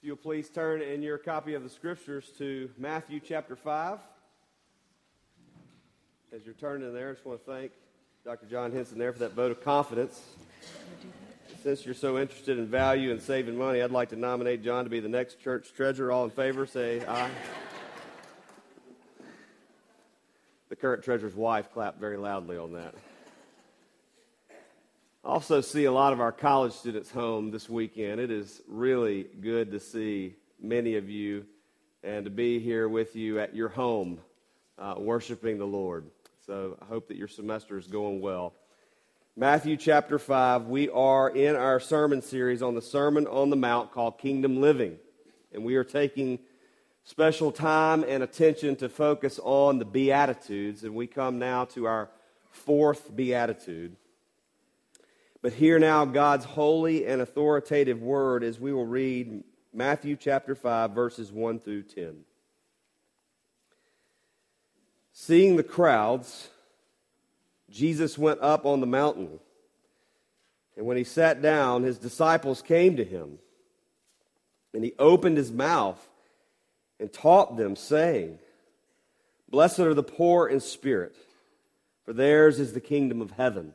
If you'll please turn in your copy of the scriptures to Matthew chapter 5. As you're turning there, I just want to thank Dr. John Henson there for that vote of confidence. Since you're so interested in value and saving money, I'd like to nominate John to be the next church treasurer. All in favor, say aye. the current treasurer's wife clapped very loudly on that. Also see a lot of our college students home this weekend. It is really good to see many of you and to be here with you at your home uh, worshiping the Lord. So I hope that your semester is going well. Matthew chapter 5, we are in our sermon series on the Sermon on the Mount called Kingdom Living. And we are taking special time and attention to focus on the Beatitudes. And we come now to our fourth Beatitude. But hear now God's holy and authoritative word as we will read Matthew chapter 5, verses 1 through 10. Seeing the crowds, Jesus went up on the mountain. And when he sat down, his disciples came to him. And he opened his mouth and taught them, saying, Blessed are the poor in spirit, for theirs is the kingdom of heaven.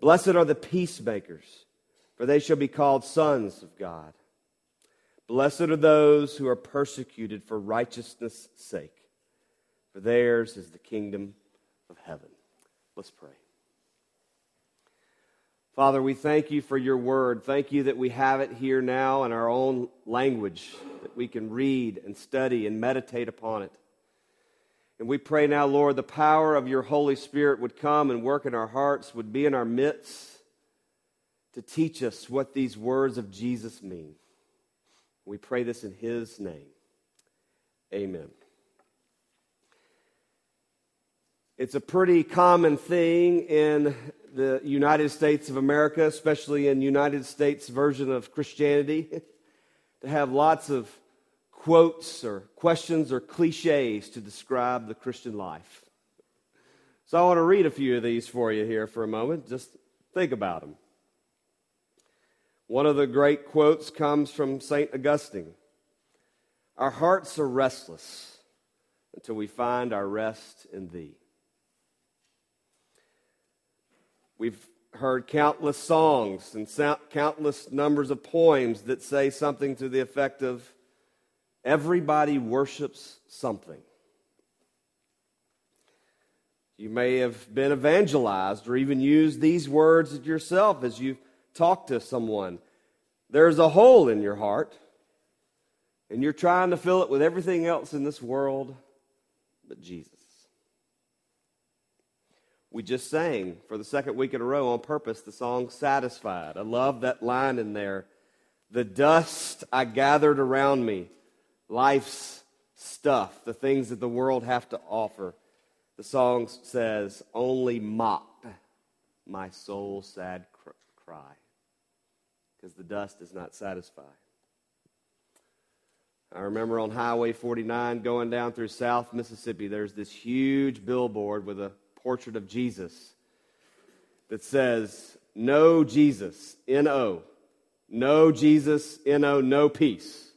Blessed are the peacemakers, for they shall be called sons of God. Blessed are those who are persecuted for righteousness' sake, for theirs is the kingdom of heaven. Let's pray. Father, we thank you for your word. Thank you that we have it here now in our own language, that we can read and study and meditate upon it. And we pray now, Lord, the power of your Holy Spirit would come and work in our hearts, would be in our midst to teach us what these words of Jesus mean. We pray this in his name. Amen. It's a pretty common thing in the United States of America, especially in United States version of Christianity, to have lots of quotes or questions or cliches to describe the Christian life. So I want to read a few of these for you here for a moment. Just think about them. One of the great quotes comes from St. Augustine Our hearts are restless until we find our rest in Thee. We've heard countless songs and countless numbers of poems that say something to the effect of, Everybody worships something. You may have been evangelized or even used these words yourself as you talk to someone. There's a hole in your heart, and you're trying to fill it with everything else in this world but Jesus. We just sang for the second week in a row on purpose the song Satisfied. I love that line in there. The dust I gathered around me life's stuff, the things that the world have to offer. The song says, Only mock my soul sad cry, because the dust does not satisfy. I remember on Highway 49 going down through South Mississippi, there's this huge billboard with a portrait of Jesus that says, No Jesus, N O. No Jesus, N O, no peace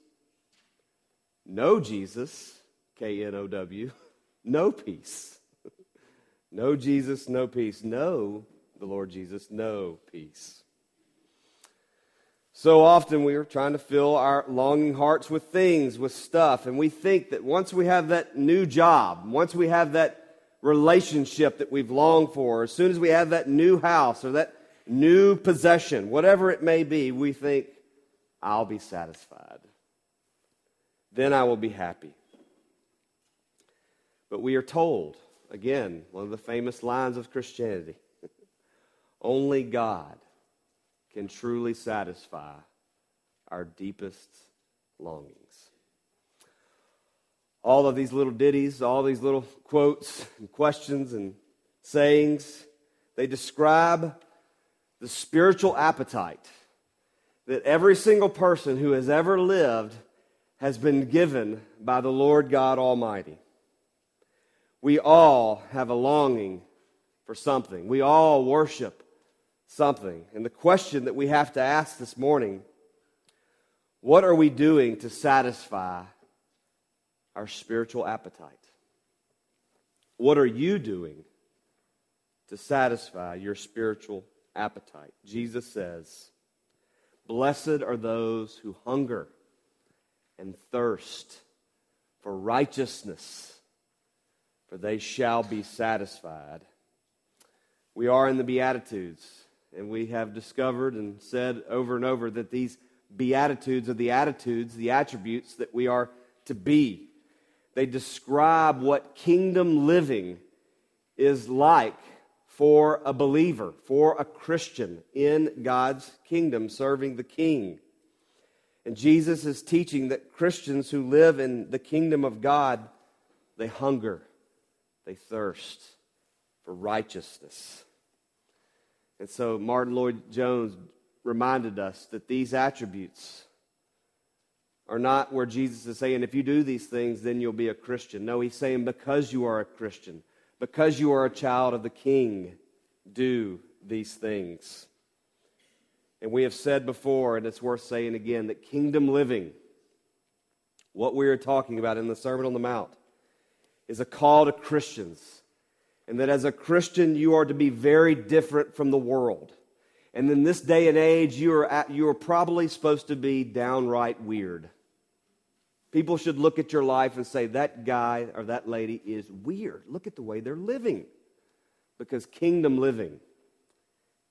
know Jesus, K N O W, no peace. no Jesus, no peace. Know the Lord Jesus, no peace. So often we are trying to fill our longing hearts with things, with stuff, and we think that once we have that new job, once we have that relationship that we've longed for, as soon as we have that new house or that new possession, whatever it may be, we think, I'll be satisfied. Then I will be happy. But we are told, again, one of the famous lines of Christianity only God can truly satisfy our deepest longings. All of these little ditties, all these little quotes and questions and sayings, they describe the spiritual appetite that every single person who has ever lived has been given by the Lord God Almighty. We all have a longing for something. We all worship something. And the question that we have to ask this morning what are we doing to satisfy our spiritual appetite? What are you doing to satisfy your spiritual appetite? Jesus says, Blessed are those who hunger and thirst for righteousness, for they shall be satisfied. We are in the Beatitudes, and we have discovered and said over and over that these Beatitudes are the attitudes, the attributes that we are to be. They describe what kingdom living is like for a believer, for a Christian in God's kingdom, serving the King. And Jesus is teaching that Christians who live in the kingdom of God, they hunger, they thirst for righteousness. And so Martyn Lloyd-Jones reminded us that these attributes are not where Jesus is saying, if you do these things, then you'll be a Christian. No, he's saying, because you are a Christian, because you are a child of the King, do these things. And we have said before, and it's worth saying again, that kingdom living, what we are talking about in the Sermon on the Mount, is a call to Christians. And that as a Christian, you are to be very different from the world. And in this day and age, you are, at, you are probably supposed to be downright weird. People should look at your life and say, that guy or that lady is weird. Look at the way they're living. Because kingdom living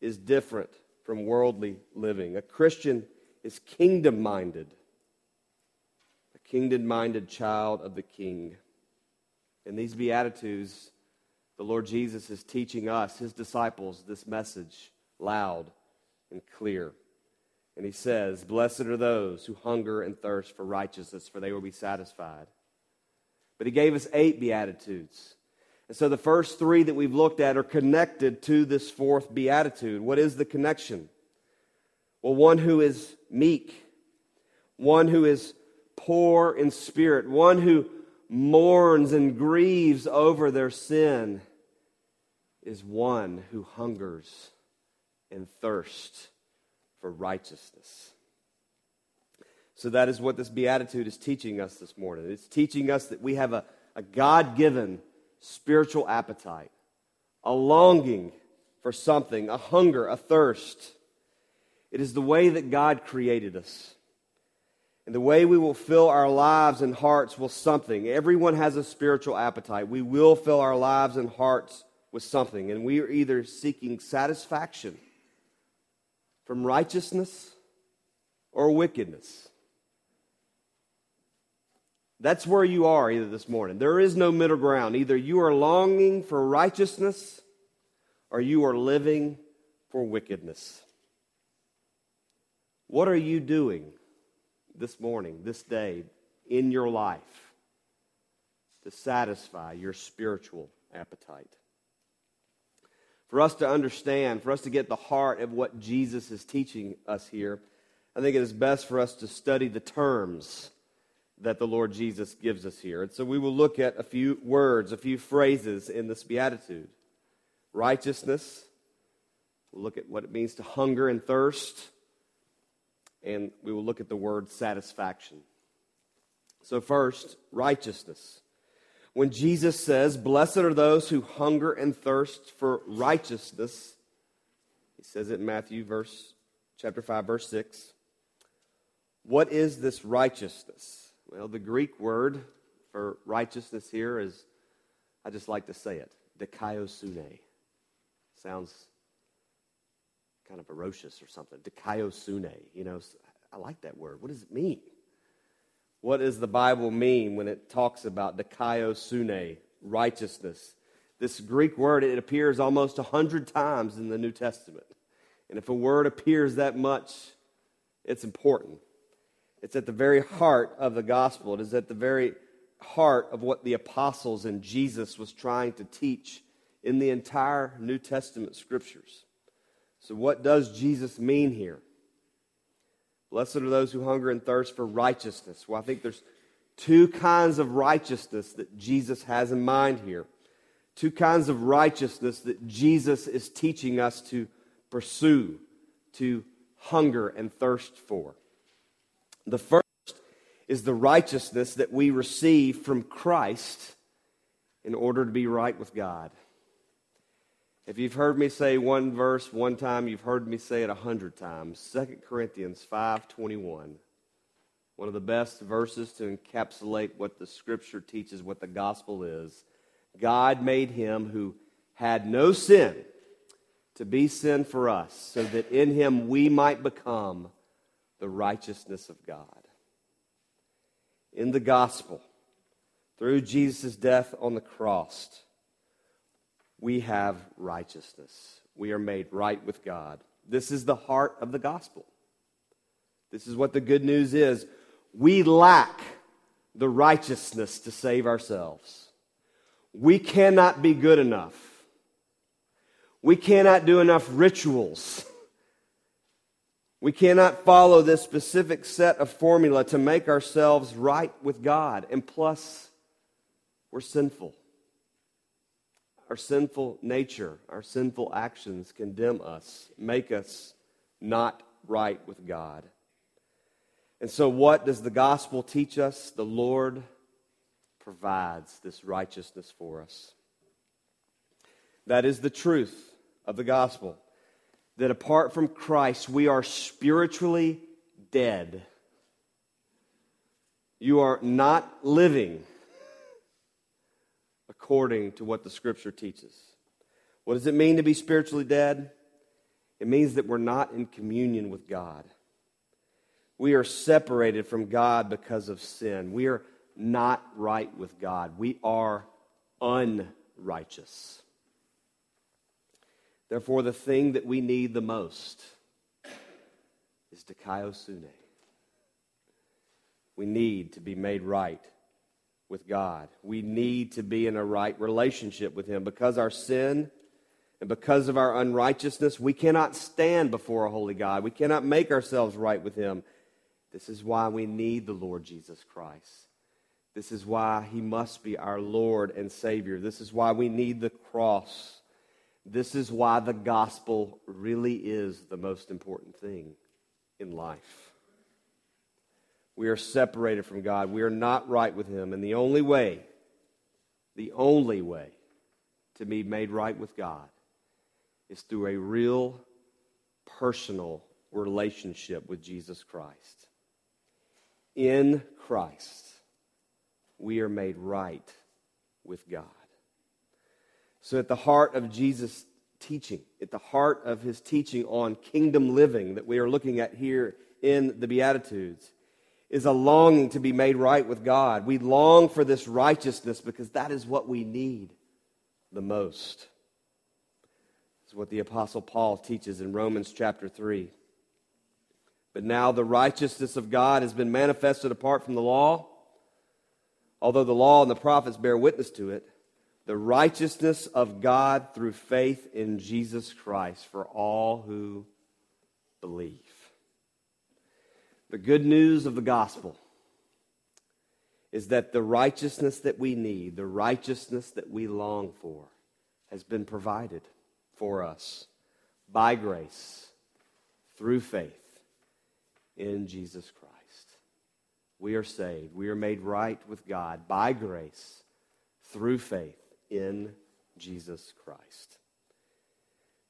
is different from worldly living. A Christian is kingdom minded, a kingdom minded child of the King. In these Beatitudes, the Lord Jesus is teaching us, his disciples, this message loud and clear. And he says, Blessed are those who hunger and thirst for righteousness, for they will be satisfied. But he gave us eight Beatitudes. So the first three that we've looked at are connected to this fourth Beatitude. What is the connection? Well, one who is meek, one who is poor in spirit, one who mourns and grieves over their sin, is one who hungers and thirsts for righteousness. So that is what this beatitude is teaching us this morning. It's teaching us that we have a, a God given spiritual appetite, a longing for something, a hunger, a thirst. It is the way that God created us. And the way we will fill our lives and hearts with something. Everyone has a spiritual appetite. We will fill our lives and hearts with something. And we are either seeking satisfaction from righteousness or wickedness. That's where you are either this morning. There is no middle ground. Either you are longing for righteousness or you are living for wickedness. What are you doing this morning, this day, in your life to satisfy your spiritual appetite? for us to understand, for us to get the heart of what Jesus is teaching us here, I think it is best for us to study the terms that the Lord Jesus gives us here. And so we will look at a few words, a few phrases in this beatitude righteousness, we'll look at what it means to hunger and thirst, and we will look at the word satisfaction. So, first, righteousness. When Jesus says, Blessed are those who hunger and thirst for righteousness, he says it in Matthew verse chapter 5 verse 6. What is this righteousness? Well, the Greek word for righteousness here is I just like to say it, dikaiosune. Sounds kind of ferocious or something. Dikaiosune, you know, I like that word. What does it mean? What does the Bible mean when it talks about dikaiosune, righteousness? This Greek word, it appears almost a hundred times in the New Testament. And if a word appears that much, it's important. It's at the very heart of the gospel. It is at the very heart of what the apostles and Jesus was trying to teach in the entire New Testament scriptures. So, what does Jesus mean here? Blessed are those who hunger and thirst for righteousness. Well, I think there's two kinds of righteousness that Jesus has in mind here. Two kinds of righteousness that Jesus is teaching us to pursue, to hunger and thirst for. The first is the righteousness that we receive from Christ in order to be right with God. If you've heard me say one verse one time, you've heard me say it a hundred times. 2 Corinthians 5.21. One of the best verses to encapsulate what the scripture teaches, what the gospel is. God made him who had no sin to be sin for us, so that in him we might become the righteousness of God. In the gospel, through Jesus' death on the cross, we have righteousness. We are made right with God. This is the heart of the gospel. This is what the good news is. We lack the righteousness to save ourselves. We cannot be good enough. We cannot do enough rituals we cannot follow this specific set of formula to make ourselves right with God. And plus, we're sinful. Our sinful nature, our sinful actions condemn us, make us not right with God. And so, what does the gospel teach us? The Lord provides this righteousness for us. That is the truth of the gospel that apart from Christ, we are spiritually dead. You are not living according to what the scripture teaches. What does it mean to be spiritually dead? It means that we're not in communion with God. We are separated from God because of sin. We are not right with God. We are unrighteous. Therefore, the thing that we need the most is dikaiosune. We need to be made right with God. We need to be in a right relationship with Him because our sin and because of our unrighteousness, we cannot stand before a holy God. We cannot make ourselves right with Him. This is why we need the Lord Jesus Christ. This is why He must be our Lord and Savior. This is why we need the cross. This is why the gospel really is the most important thing in life. We are separated from God. We are not right with Him. And the only way, the only way to be made right with God is through a real personal relationship with Jesus Christ. In Christ, we are made right with God. So, at the heart of Jesus' teaching, at the heart of his teaching on kingdom living that we are looking at here in the Beatitudes, is a longing to be made right with God. We long for this righteousness because that is what we need the most. It's what the Apostle Paul teaches in Romans chapter 3. But now the righteousness of God has been manifested apart from the law, although the law and the prophets bear witness to it the righteousness of God through faith in Jesus Christ for all who believe. The good news of the gospel is that the righteousness that we need, the righteousness that we long for, has been provided for us by grace through faith in Jesus Christ. We are saved. We are made right with God by grace through faith in Jesus Christ.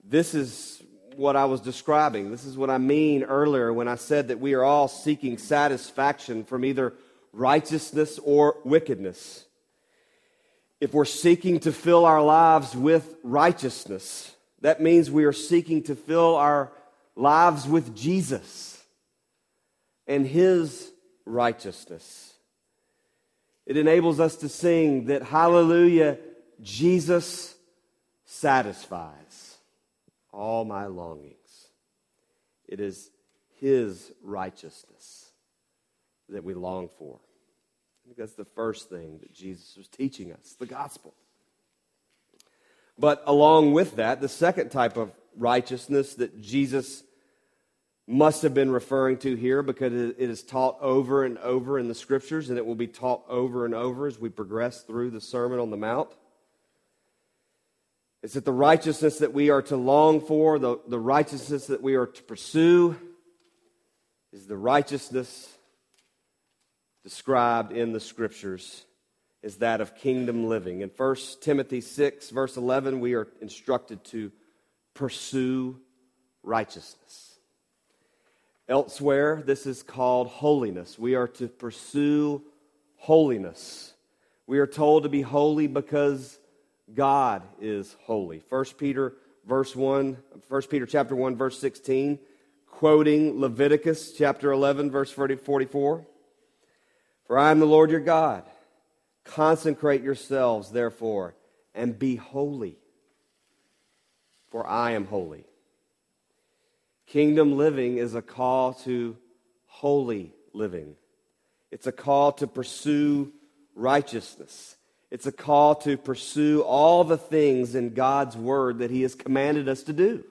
This is what I was describing. This is what I mean earlier when I said that we are all seeking satisfaction from either righteousness or wickedness. If we're seeking to fill our lives with righteousness, that means we are seeking to fill our lives with Jesus and His righteousness. It enables us to sing that, Hallelujah Jesus satisfies all my longings. It is his righteousness that we long for. I think that's the first thing that Jesus was teaching us the gospel. But along with that, the second type of righteousness that Jesus must have been referring to here because it is taught over and over in the scriptures and it will be taught over and over as we progress through the Sermon on the Mount. Is it the righteousness that we are to long for, the, the righteousness that we are to pursue, is the righteousness described in the scriptures is that of kingdom living. In 1 Timothy 6, verse 11, we are instructed to pursue righteousness. Elsewhere, this is called holiness. We are to pursue holiness. We are told to be holy because God is holy. 1 Peter verse 1, 1 Peter chapter 1 verse 16, quoting Leviticus chapter 11 verse 44. For I am the Lord your God. Consecrate yourselves therefore and be holy. For I am holy. Kingdom living is a call to holy living. It's a call to pursue righteousness. It's a call to pursue all the things in God's word that He has commanded us to do.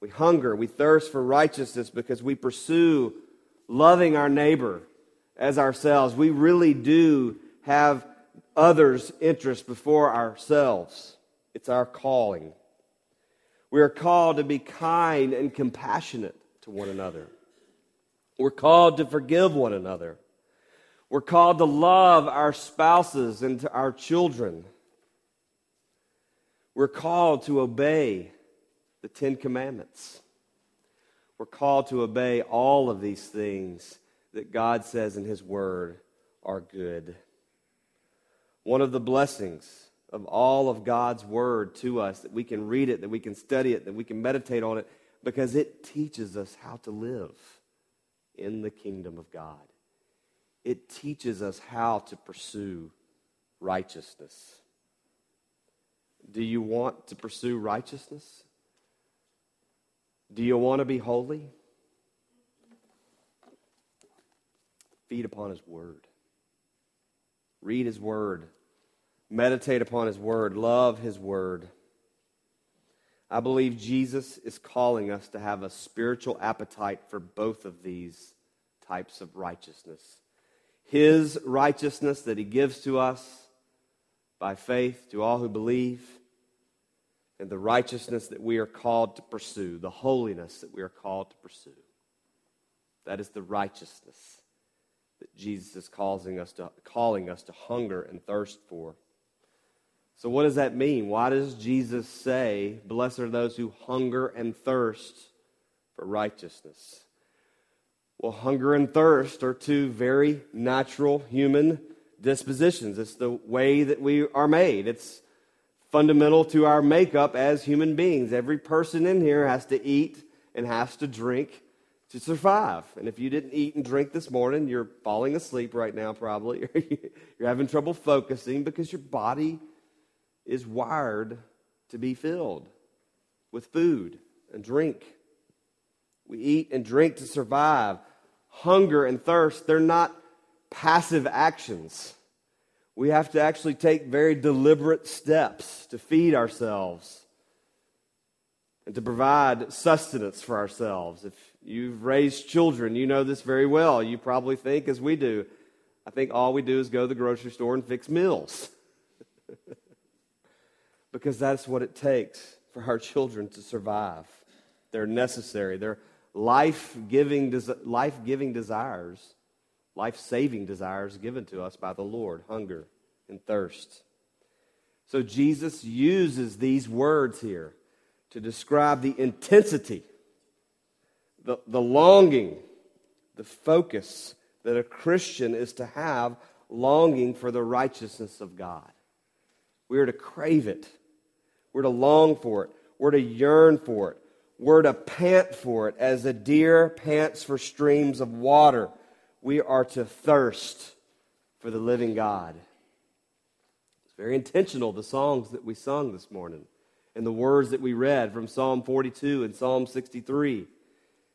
We hunger, we thirst for righteousness because we pursue loving our neighbor as ourselves. We really do have others' interests before ourselves. It's our calling. We are called to be kind and compassionate to one another. We're called to forgive one another. We're called to love our spouses and our children. We're called to obey the Ten Commandments. We're called to obey all of these things that God says in His Word are good. One of the blessings of all of God's Word to us that we can read it, that we can study it, that we can meditate on it, because it teaches us how to live in the kingdom of God it teaches us how to pursue righteousness. Do you want to pursue righteousness? Do you want to be holy? Feed upon His Word. Read His Word. Meditate upon His Word. Love His Word. I believe Jesus is calling us to have a spiritual appetite for both of these types of righteousness his righteousness that he gives to us by faith to all who believe, and the righteousness that we are called to pursue, the holiness that we are called to pursue. That is the righteousness that Jesus is calling us to, calling us to hunger and thirst for. So, what does that mean? Why does Jesus say, Blessed are those who hunger and thirst for righteousness? Well, hunger and thirst are two very natural human dispositions. It's the way that we are made. It's fundamental to our makeup as human beings. Every person in here has to eat and has to drink to survive. And if you didn't eat and drink this morning, you're falling asleep right now, probably. you're having trouble focusing because your body is wired to be filled with food and drink. We eat and drink to survive hunger and thirst, they're not passive actions. We have to actually take very deliberate steps to feed ourselves and to provide sustenance for ourselves. If you've raised children, you know this very well. You probably think, as we do, I think all we do is go to the grocery store and fix meals. because that's what it takes for our children to survive. They're necessary. They're life giving life giving desires, life saving desires given to us by the Lord hunger and thirst. So Jesus uses these words here to describe the intensity, the, the longing, the focus that a Christian is to have longing for the righteousness of God. We are to crave it. We're to long for it. We're to yearn for it. We're to pant for it as a deer pants for streams of water. We are to thirst for the living God. It's very intentional, the songs that we sung this morning and the words that we read from Psalm 42 and Psalm 63.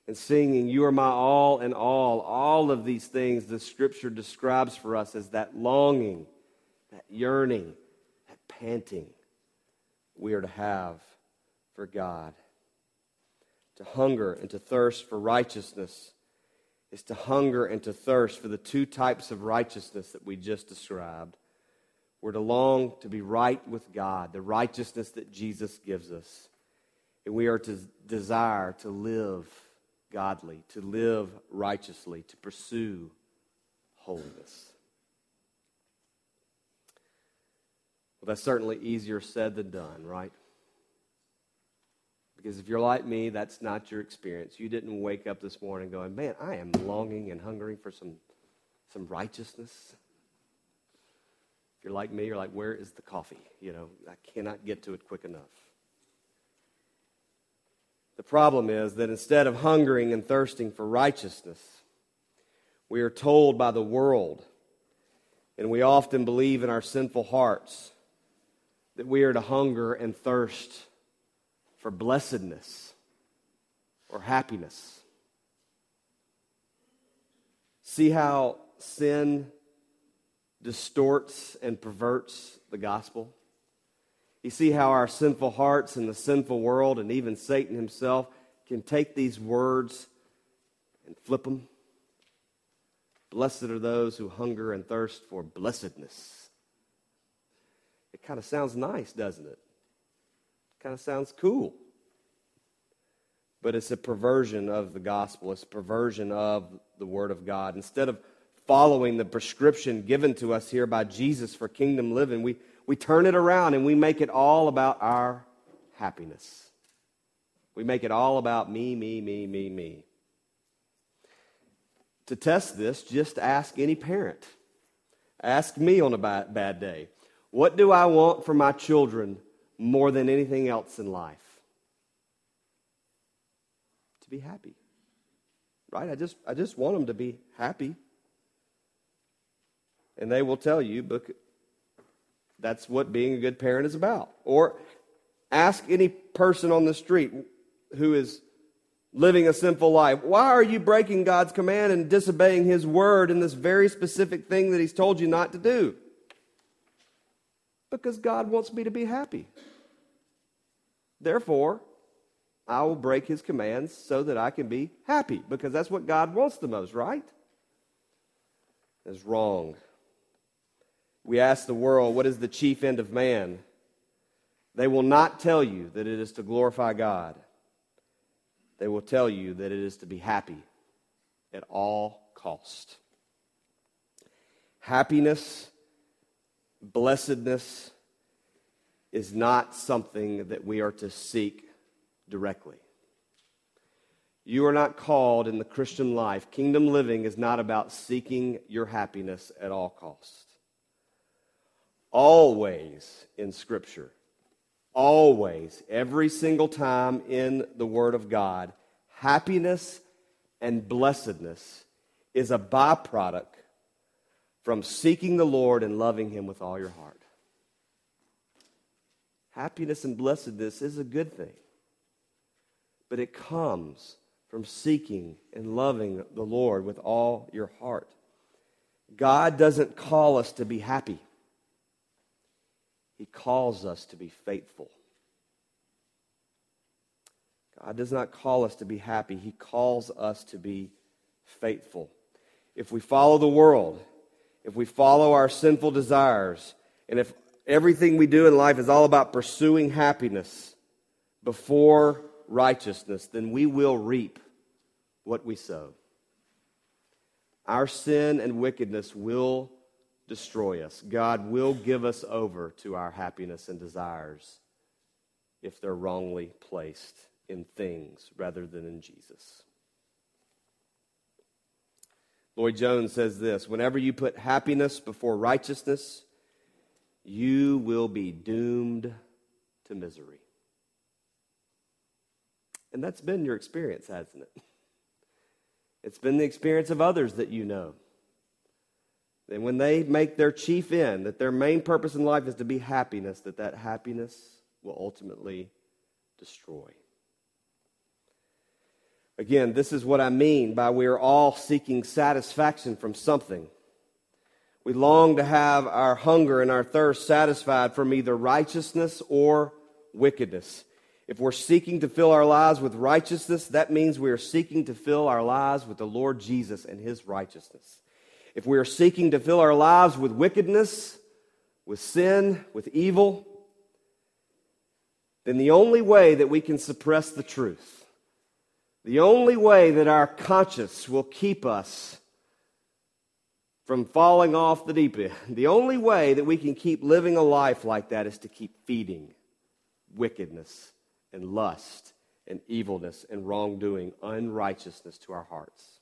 and singing, You are my all and all. All of these things the scripture describes for us as that longing, that yearning, that panting we are to have for God. To hunger and to thirst for righteousness is to hunger and to thirst for the two types of righteousness that we just described. We're to long to be right with God, the righteousness that Jesus gives us. And we are to desire to live godly, to live righteously, to pursue holiness. Well, that's certainly easier said than done, right? Because if you're like me, that's not your experience. You didn't wake up this morning going, man, I am longing and hungering for some, some righteousness. If you're like me, you're like, where is the coffee? You know, I cannot get to it quick enough. The problem is that instead of hungering and thirsting for righteousness, we are told by the world, and we often believe in our sinful hearts, that we are to hunger and thirst for blessedness or happiness. See how sin distorts and perverts the gospel? You see how our sinful hearts and the sinful world and even Satan himself can take these words and flip them? Blessed are those who hunger and thirst for blessedness. It kind of sounds nice, doesn't it? Kind of sounds cool. But it's a perversion of the gospel, it's a perversion of the Word of God. Instead of following the prescription given to us here by Jesus for kingdom living, we, we turn it around and we make it all about our happiness. We make it all about me, me, me, me, me. To test this, just ask any parent. Ask me on a bad, bad day. What do I want for my children more than anything else in life. To be happy. Right? I just, I just want them to be happy. And they will tell you, but that's what being a good parent is about. Or ask any person on the street who is living a sinful life, why are you breaking God's command and disobeying His word in this very specific thing that He's told you not to do? Because God wants me to be happy. Therefore, I will break his commands so that I can be happy, because that's what God wants the most, right? Is wrong. We ask the world, what is the chief end of man? They will not tell you that it is to glorify God. They will tell you that it is to be happy at all cost. Happiness blessedness is not something that we are to seek directly. You are not called in the Christian life. Kingdom living is not about seeking your happiness at all costs. Always in Scripture, always, every single time in the Word of God, happiness and blessedness is a byproduct from seeking the Lord and loving Him with all your heart. Happiness and blessedness is a good thing, but it comes from seeking and loving the Lord with all your heart. God doesn't call us to be happy, He calls us to be faithful. God does not call us to be happy, He calls us to be faithful. If we follow the world, if we follow our sinful desires, and if everything we do in life is all about pursuing happiness before righteousness, then we will reap what we sow. Our sin and wickedness will destroy us. God will give us over to our happiness and desires if they're wrongly placed in things rather than in Jesus. Lloyd Jones says this Whenever you put happiness before righteousness, you will be doomed to misery. And that's been your experience, hasn't it? It's been the experience of others that you know. And when they make their chief end, that their main purpose in life is to be happiness, that that happiness will ultimately destroy. Again, this is what I mean by we are all seeking satisfaction from something. We long to have our hunger and our thirst satisfied from either righteousness or wickedness. If we're seeking to fill our lives with righteousness, that means we are seeking to fill our lives with the Lord Jesus and his righteousness. If we are seeking to fill our lives with wickedness, with sin, with evil, then the only way that we can suppress the truth, the only way that our conscience will keep us from falling off the deep end, the only way that we can keep living a life like that is to keep feeding wickedness and lust and evilness and wrongdoing, unrighteousness to our hearts.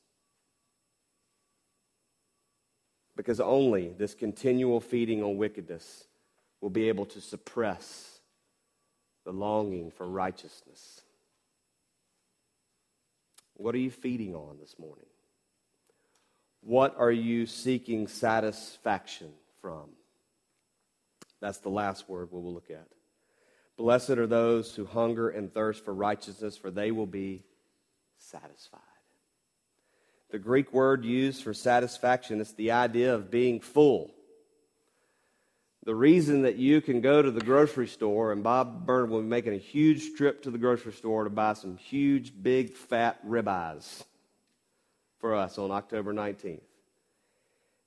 Because only this continual feeding on wickedness will be able to suppress the longing for righteousness. What are you feeding on this morning? What are you seeking satisfaction from? That's the last word we will look at. Blessed are those who hunger and thirst for righteousness, for they will be satisfied. The Greek word used for satisfaction is the idea of being full. The reason that you can go to the grocery store, and Bob Burnham will be making a huge trip to the grocery store to buy some huge, big, fat ribeyes for us on October 19th.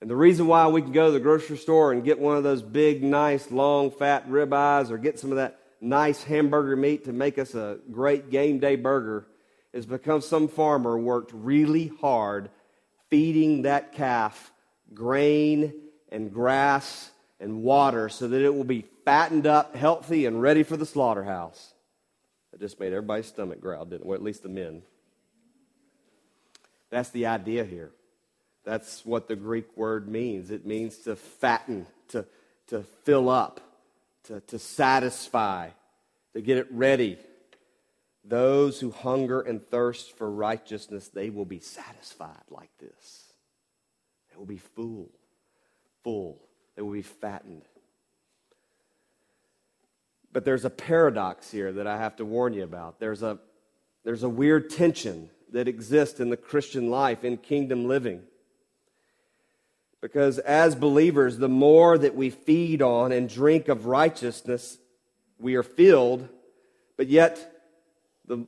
And the reason why we can go to the grocery store and get one of those big, nice, long, fat ribeyes or get some of that nice hamburger meat to make us a great game day burger is because some farmer worked really hard feeding that calf grain and grass and water so that it will be fattened up, healthy, and ready for the slaughterhouse. That just made everybody's stomach growl, didn't it? Well, at least the men. That's the idea here. That's what the Greek word means. It means to fatten, to, to fill up, to, to satisfy, to get it ready. Those who hunger and thirst for righteousness, they will be satisfied like this. They will be full, full. They will be fattened. But there's a paradox here that I have to warn you about. There's a, there's a weird tension that exists in the Christian life, in kingdom living. Because as believers, the more that we feed on and drink of righteousness, we are filled, but yet the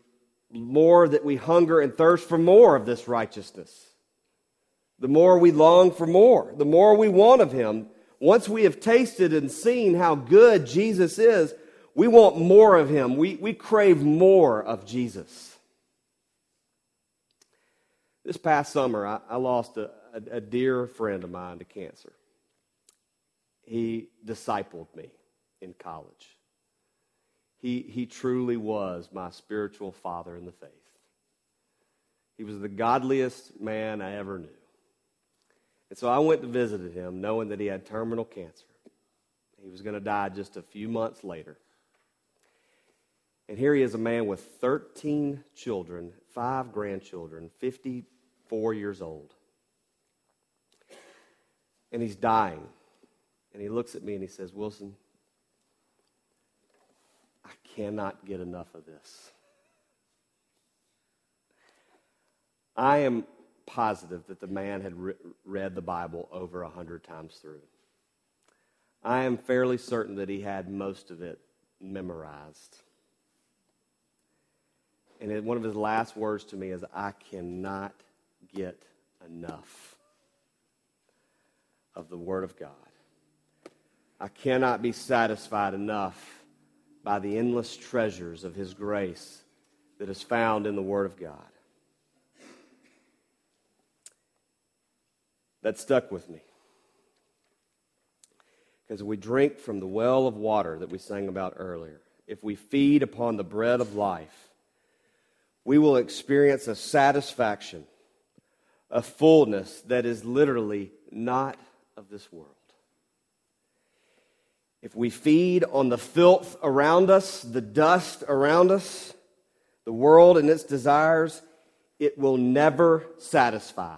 more that we hunger and thirst for more of this righteousness, the more we long for more, the more we want of Him. Once we have tasted and seen how good Jesus is, we want more of Him. We, we crave more of Jesus. This past summer, I, I lost a, a, a dear friend of mine to cancer. He discipled me in college. He, he truly was my spiritual father in the faith. He was the godliest man I ever knew. And so I went to visit him knowing that he had terminal cancer. He was going to die just a few months later. And here he is, a man with 13 children, five grandchildren, 54 years old and he's dying. And he looks at me and he says, Wilson, I cannot get enough of this. I am positive that the man had re- read the Bible over a hundred times through. I am fairly certain that he had most of it memorized. And one of his last words to me is, I cannot get enough of the Word of God. I cannot be satisfied enough by the endless treasures of His grace that is found in the Word of God. That stuck with me. Because we drink from the well of water that we sang about earlier, if we feed upon the bread of life, we will experience a satisfaction, a fullness that is literally not of this world. If we feed on the filth around us, the dust around us, the world and its desires, it will never satisfy.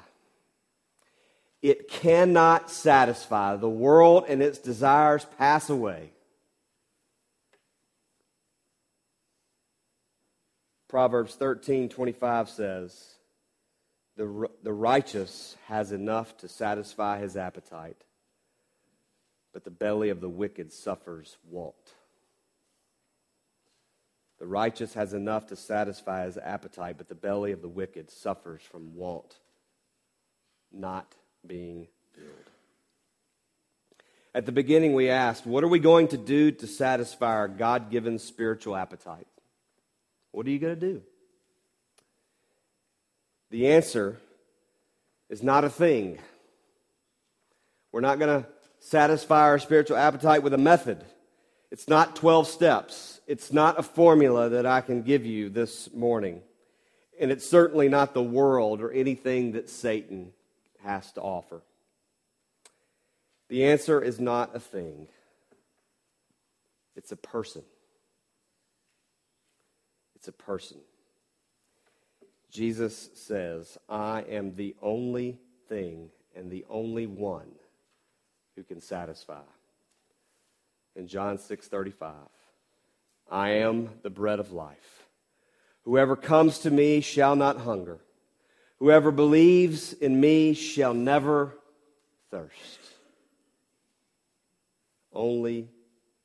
It cannot satisfy. The world and its desires pass away. Proverbs 13 25 says, the, the righteous has enough to satisfy his appetite, but the belly of the wicked suffers want. The righteous has enough to satisfy his appetite, but the belly of the wicked suffers from want, not being filled. At the beginning, we asked, What are we going to do to satisfy our God given spiritual appetite? What are you going to do? The answer is not a thing. We're not going to satisfy our spiritual appetite with a method. It's not 12 steps. It's not a formula that I can give you this morning. And it's certainly not the world or anything that Satan has to offer. The answer is not a thing, it's a person. It's a person. Jesus says, I am the only thing and the only one who can satisfy. In John 6:35, I am the bread of life. Whoever comes to me shall not hunger. Whoever believes in me shall never thirst. Only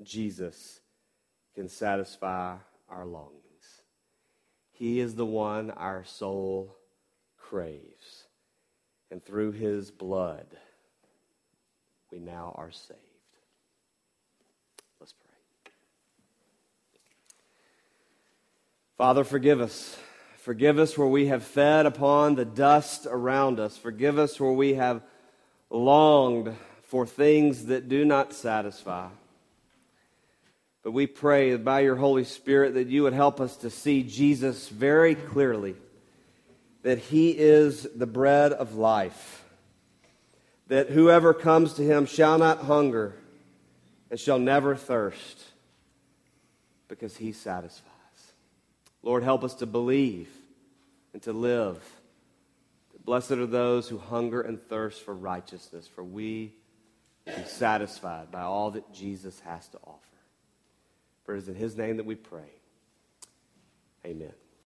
Jesus can satisfy our longings. He is the one our soul craves. And through his blood, we now are saved. Let's pray. Father, forgive us. Forgive us where we have fed upon the dust around us. Forgive us where we have longed for things that do not satisfy. But we pray by your Holy Spirit that you would help us to see Jesus very clearly, that he is the bread of life, that whoever comes to him shall not hunger and shall never thirst, because he satisfies. Lord, help us to believe and to live. Blessed are those who hunger and thirst for righteousness, for we be satisfied by all that Jesus has to offer. For it is in his name that we pray. Amen.